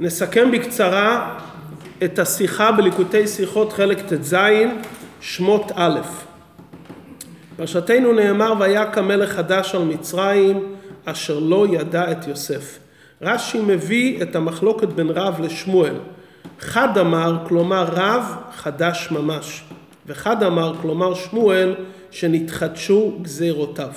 נסכם בקצרה את השיחה בליקוטי שיחות חלק ט"ז, שמות א'. פרשתנו נאמר ויק המלך חדש על מצרים אשר לא ידע את יוסף. רש"י מביא את המחלוקת בין רב לשמואל. חד אמר, כלומר רב חדש ממש, וחד אמר, כלומר שמואל, שנתחדשו גזירותיו.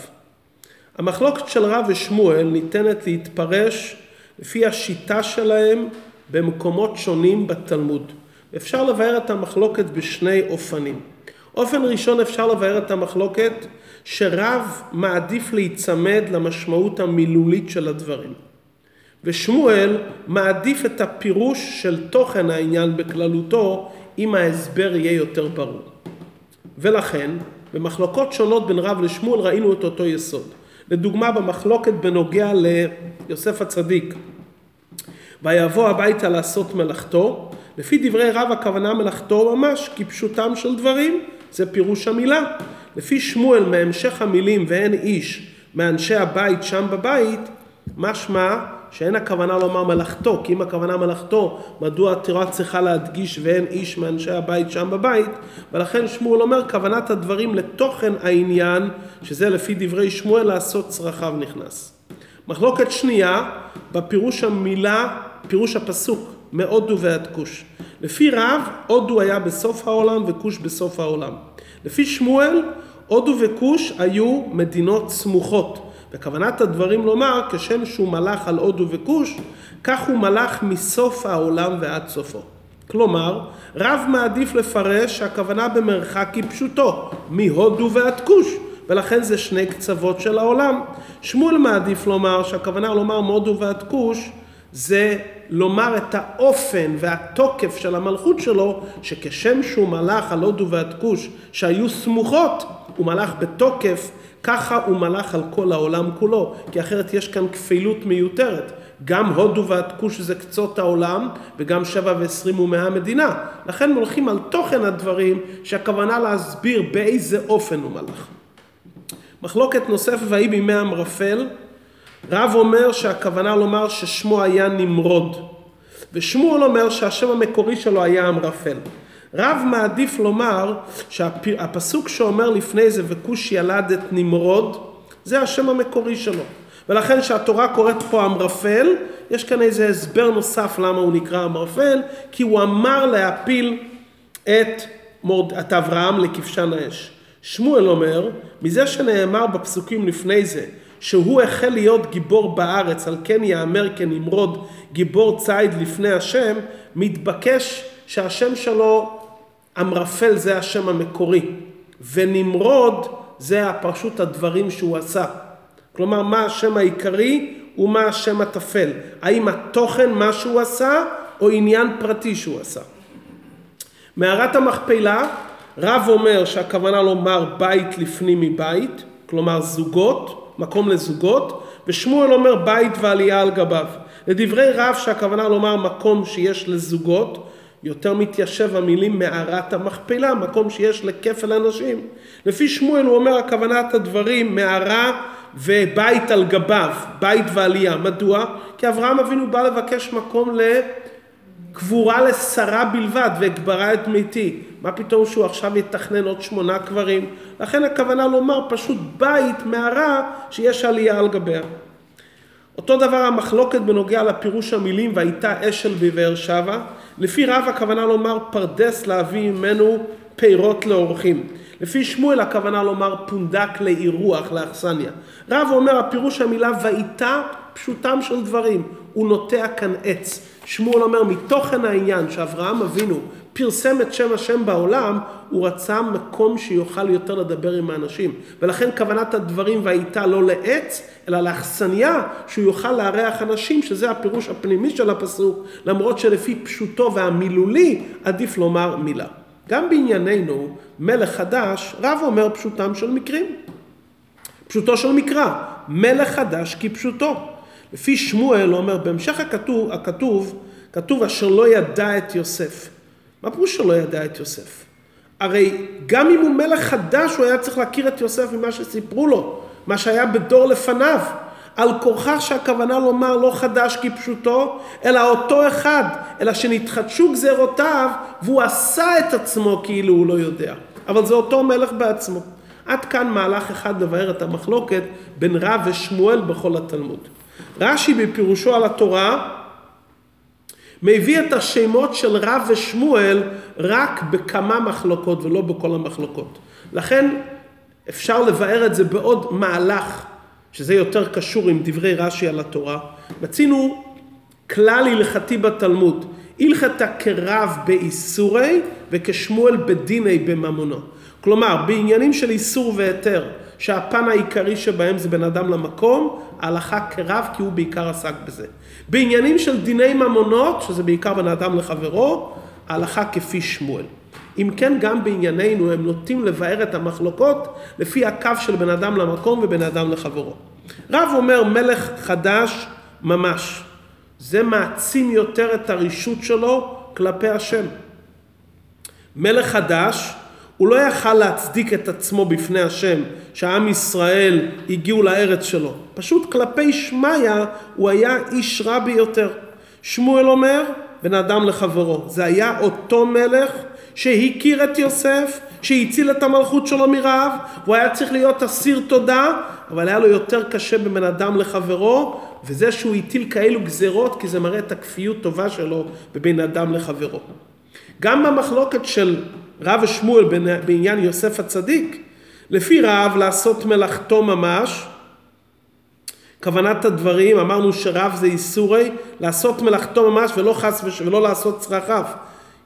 המחלוקת של רב ושמואל ניתנת להתפרש לפי השיטה שלהם במקומות שונים בתלמוד. אפשר לבאר את המחלוקת בשני אופנים. אופן ראשון אפשר לבאר את המחלוקת שרב מעדיף להיצמד למשמעות המילולית של הדברים. ושמואל מעדיף את הפירוש של תוכן העניין בכללותו אם ההסבר יהיה יותר ברור. ולכן במחלוקות שונות בין רב לשמואל ראינו את אותו יסוד. לדוגמה במחלוקת בנוגע ליוסף הצדיק. ויבוא הביתה לעשות מלאכתו לפי דברי רב הכוונה מלאכתו ממש כפשוטם של דברים זה פירוש המילה. לפי שמואל מהמשך המילים ואין איש מאנשי הבית שם בבית משמע שאין הכוונה לומר מלאכתו, כי אם הכוונה מלאכתו, מדוע התורה צריכה להדגיש ואין איש מאנשי הבית שם בבית, ולכן שמואל אומר כוונת הדברים לתוכן העניין, שזה לפי דברי שמואל לעשות צרכיו נכנס. מחלוקת שנייה, בפירוש המילה, פירוש הפסוק, מהודו ועד כוש. לפי רב, הודו היה בסוף העולם וכוש בסוף העולם. לפי שמואל, הודו וכוש היו מדינות סמוכות. וכוונת הדברים לומר, כשם שהוא מלך על הודו וכוש, כך הוא מלך מסוף העולם ועד סופו. כלומר, רב מעדיף לפרש שהכוונה במרחק היא פשוטו, מהודו ועד כוש, ולכן זה שני קצוות של העולם. שמואל מעדיף לומר שהכוונה לומר מהודו ועד כוש, זה לומר את האופן והתוקף של המלכות שלו, שכשם שהוא מלך על הודו ועד כוש, שהיו סמוכות, הוא מלך בתוקף ככה הוא מלך על כל העולם כולו, כי אחרת יש כאן כפילות מיותרת. גם הודו והתקוש זה קצות העולם, וגם שבע ועשרים ומאה מדינה. לכן הולכים על תוכן הדברים, שהכוונה להסביר באיזה אופן הוא מלך. מחלוקת נוספת והיא בימי המרפל, רב אומר שהכוונה לומר ששמו היה נמרוד, ושמואל אומר שהשם המקורי שלו היה אמרפל. רב מעדיף לומר שהפסוק שאומר לפני זה וכוש ילד את נמרוד זה השם המקורי שלו ולכן שהתורה קוראת פה אמרפל יש כאן איזה הסבר נוסף למה הוא נקרא אמרפל כי הוא אמר להפיל את, מורד, את אברהם לכבשן האש. שמואל אומר מזה שנאמר בפסוקים לפני זה שהוא החל להיות גיבור בארץ על כן יאמר כנמרוד גיבור ציד לפני השם מתבקש שהשם שלו אמרפל זה השם המקורי, ונמרוד זה הפרשות הדברים שהוא עשה. כלומר, מה השם העיקרי ומה השם הטפל. האם התוכן מה שהוא עשה, או עניין פרטי שהוא עשה. מערת המכפלה, רב אומר שהכוונה לומר בית לפנים מבית, כלומר זוגות, מקום לזוגות, ושמואל אומר בית ועלייה על גביו. לדברי רב שהכוונה לומר מקום שיש לזוגות, יותר מתיישב המילים מערת המכפלה, מקום שיש לכפל אנשים. לפי שמואל הוא אומר הכוונת הדברים מערה ובית על גביו, בית ועלייה. מדוע? כי אברהם אבינו בא לבקש מקום לקבורה לשרה בלבד, ואגברה את מתי. מה פתאום שהוא עכשיו יתכנן עוד שמונה קברים? לכן הכוונה לומר פשוט בית, מערה, שיש עלייה על גביה. אותו דבר המחלוקת בנוגע לפירוש המילים והייתה אשל בבאר שבע, לפי רב הכוונה לומר פרדס להביא ממנו פירות לאורחים. לפי שמואל הכוונה לומר פונדק לאירוח, לאכסניה. רב אומר הפירוש המילה והייתה פשוטם של דברים, הוא נוטע כאן עץ. שמואל אומר מתוכן העניין שאברהם אבינו פרסם את שם השם בעולם, הוא רצה מקום שיוכל יותר לדבר עם האנשים. ולכן כוונת הדברים והייתה לא לעץ, אלא לאכסניה, שהוא יוכל לארח אנשים, שזה הפירוש הפנימי של הפסוק, למרות שלפי פשוטו והמילולי, עדיף לומר מילה. גם בענייננו, מלך חדש, רב אומר פשוטם של מקרים. פשוטו של מקרא, מלך חדש כפשוטו. לפי שמואל אומר, בהמשך הכתוב, הכתוב, כתוב אשר לא ידע את יוסף. מה פירוש שלא ידע את יוסף? הרי גם אם הוא מלך חדש, הוא היה צריך להכיר את יוסף ממה שסיפרו לו, מה שהיה בדור לפניו. על כורכך שהכוונה לומר לא חדש כפשוטו, אלא אותו אחד, אלא שנתחדשו גזרותיו והוא עשה את עצמו כאילו הוא לא יודע. אבל זה אותו מלך בעצמו. עד כאן מהלך אחד לבאר את המחלוקת בין רב ושמואל בכל התלמוד. רש"י בפירושו על התורה מביא את השמות של רב ושמואל רק בכמה מחלוקות ולא בכל המחלוקות. לכן אפשר לבאר את זה בעוד מהלך, שזה יותר קשור עם דברי רש"י על התורה. מצינו כלל הלכתי בתלמוד, הלכתה כרב באיסורי וכשמואל בדיני בממונו. כלומר, בעניינים של איסור והיתר, שהפן העיקרי שבהם זה בין אדם למקום, ההלכה כרב כי הוא בעיקר עסק בזה. בעניינים של דיני ממונות, שזה בעיקר בין אדם לחברו, ההלכה כפי שמואל. אם כן, גם בענייננו הם נוטים לבאר את המחלוקות לפי הקו של בין אדם למקום ובין אדם לחברו. רב אומר מלך חדש ממש. זה מעצים יותר את הרישות שלו כלפי השם. מלך חדש, הוא לא יכל להצדיק את עצמו בפני השם, שעם ישראל הגיעו לארץ שלו. פשוט כלפי שמיא הוא היה איש רע ביותר. שמואל אומר, בין אדם לחברו. זה היה אותו מלך שהכיר את יוסף, שהציל את המלכות שלו מרעב, והוא היה צריך להיות אסיר תודה, אבל היה לו יותר קשה בבין אדם לחברו, וזה שהוא הטיל כאלו גזרות, כי זה מראה את הכפיות טובה שלו בבין אדם לחברו. גם במחלוקת של רב ושמואל בעניין יוסף הצדיק, לפי רב לעשות מלאכתו ממש, כוונת הדברים, אמרנו שרב זה איסורי, לעשות מלאכתו ממש ולא חס וש... ולא לעשות צרכיו.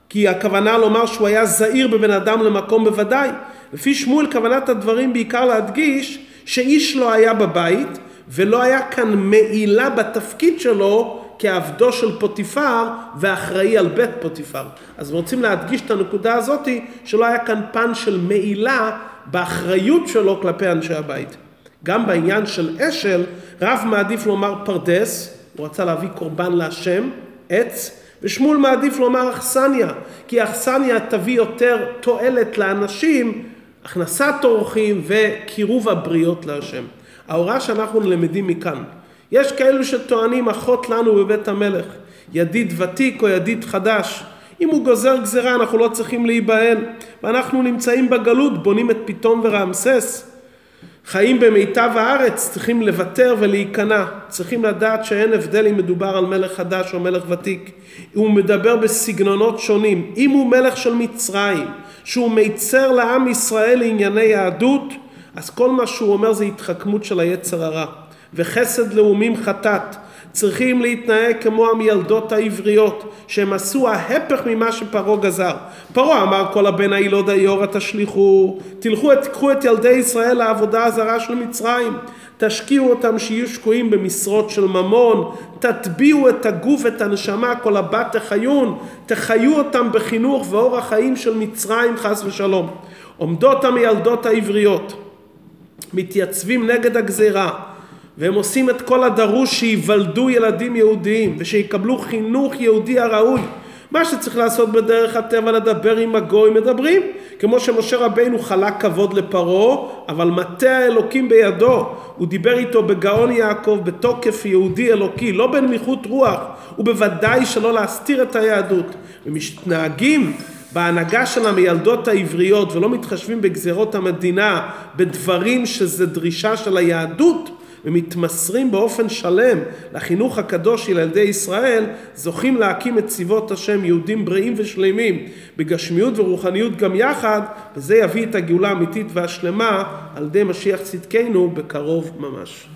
כי הכוונה לומר שהוא היה זהיר בבן אדם למקום בוודאי. לפי שמואל כוונת הדברים בעיקר להדגיש שאיש לא היה בבית ולא היה כאן מעילה בתפקיד שלו כעבדו של פוטיפר ואחראי על בית פוטיפר. אז רוצים להדגיש את הנקודה הזאתי שלא היה כאן פן של מעילה באחריות שלו כלפי אנשי הבית. גם בעניין של אשל, רב מעדיף לומר פרדס, הוא רצה להביא קורבן להשם, עץ, ושמואל מעדיף לומר אכסניה, כי אכסניה תביא יותר תועלת לאנשים, הכנסת אורחים וקירוב הבריות להשם. ההוראה שאנחנו למדים מכאן, יש כאלו שטוענים אחות לנו בבית המלך, ידיד ותיק או ידיד חדש. אם הוא גוזר גזרה אנחנו לא צריכים להיבהל, ואנחנו נמצאים בגלות, בונים את פתאום ורעמסס. חיים במיטב הארץ, צריכים לוותר ולהיכנע. צריכים לדעת שאין הבדל אם מדובר על מלך חדש או מלך ותיק. הוא מדבר בסגנונות שונים. אם הוא מלך של מצרים, שהוא מיצר לעם ישראל לענייני יהדות, אז כל מה שהוא אומר זה התחכמות של היצר הרע. וחסד לאומים חטאת. צריכים להתנהג כמו המילדות העבריות, שהם עשו ההפך ממה שפרעה גזר. פרעה אמר כל הבן הילוד היורה תשליכו, תלכו, תיקחו את ילדי ישראל לעבודה הזרה של מצרים, תשקיעו אותם שיהיו שקועים במשרות של ממון, תטביעו את הגוף ואת הנשמה כל הבת תחיון, תחיו אותם בחינוך ואורח חיים של מצרים חס ושלום. עומדות המילדות העבריות, מתייצבים נגד הגזירה, והם עושים את כל הדרוש שייוולדו ילדים יהודיים ושיקבלו חינוך יהודי הראוי. מה שצריך לעשות בדרך הטבע לדבר עם הגוי מדברים. כמו שמשה רבינו חלק כבוד לפרעה אבל מטה האלוקים בידו. הוא דיבר איתו בגאון יעקב בתוקף יהודי אלוקי לא בנמיכות רוח ובוודאי שלא להסתיר את היהדות. ומתנהגים בהנהגה של המילדות העבריות ולא מתחשבים בגזרות המדינה בדברים שזה דרישה של היהדות ומתמסרים באופן שלם לחינוך הקדוש של ילדי ישראל, זוכים להקים את צבאות השם יהודים בריאים ושלמים בגשמיות ורוחניות גם יחד, וזה יביא את הגאולה האמיתית והשלמה על ידי משיח צדקנו בקרוב ממש.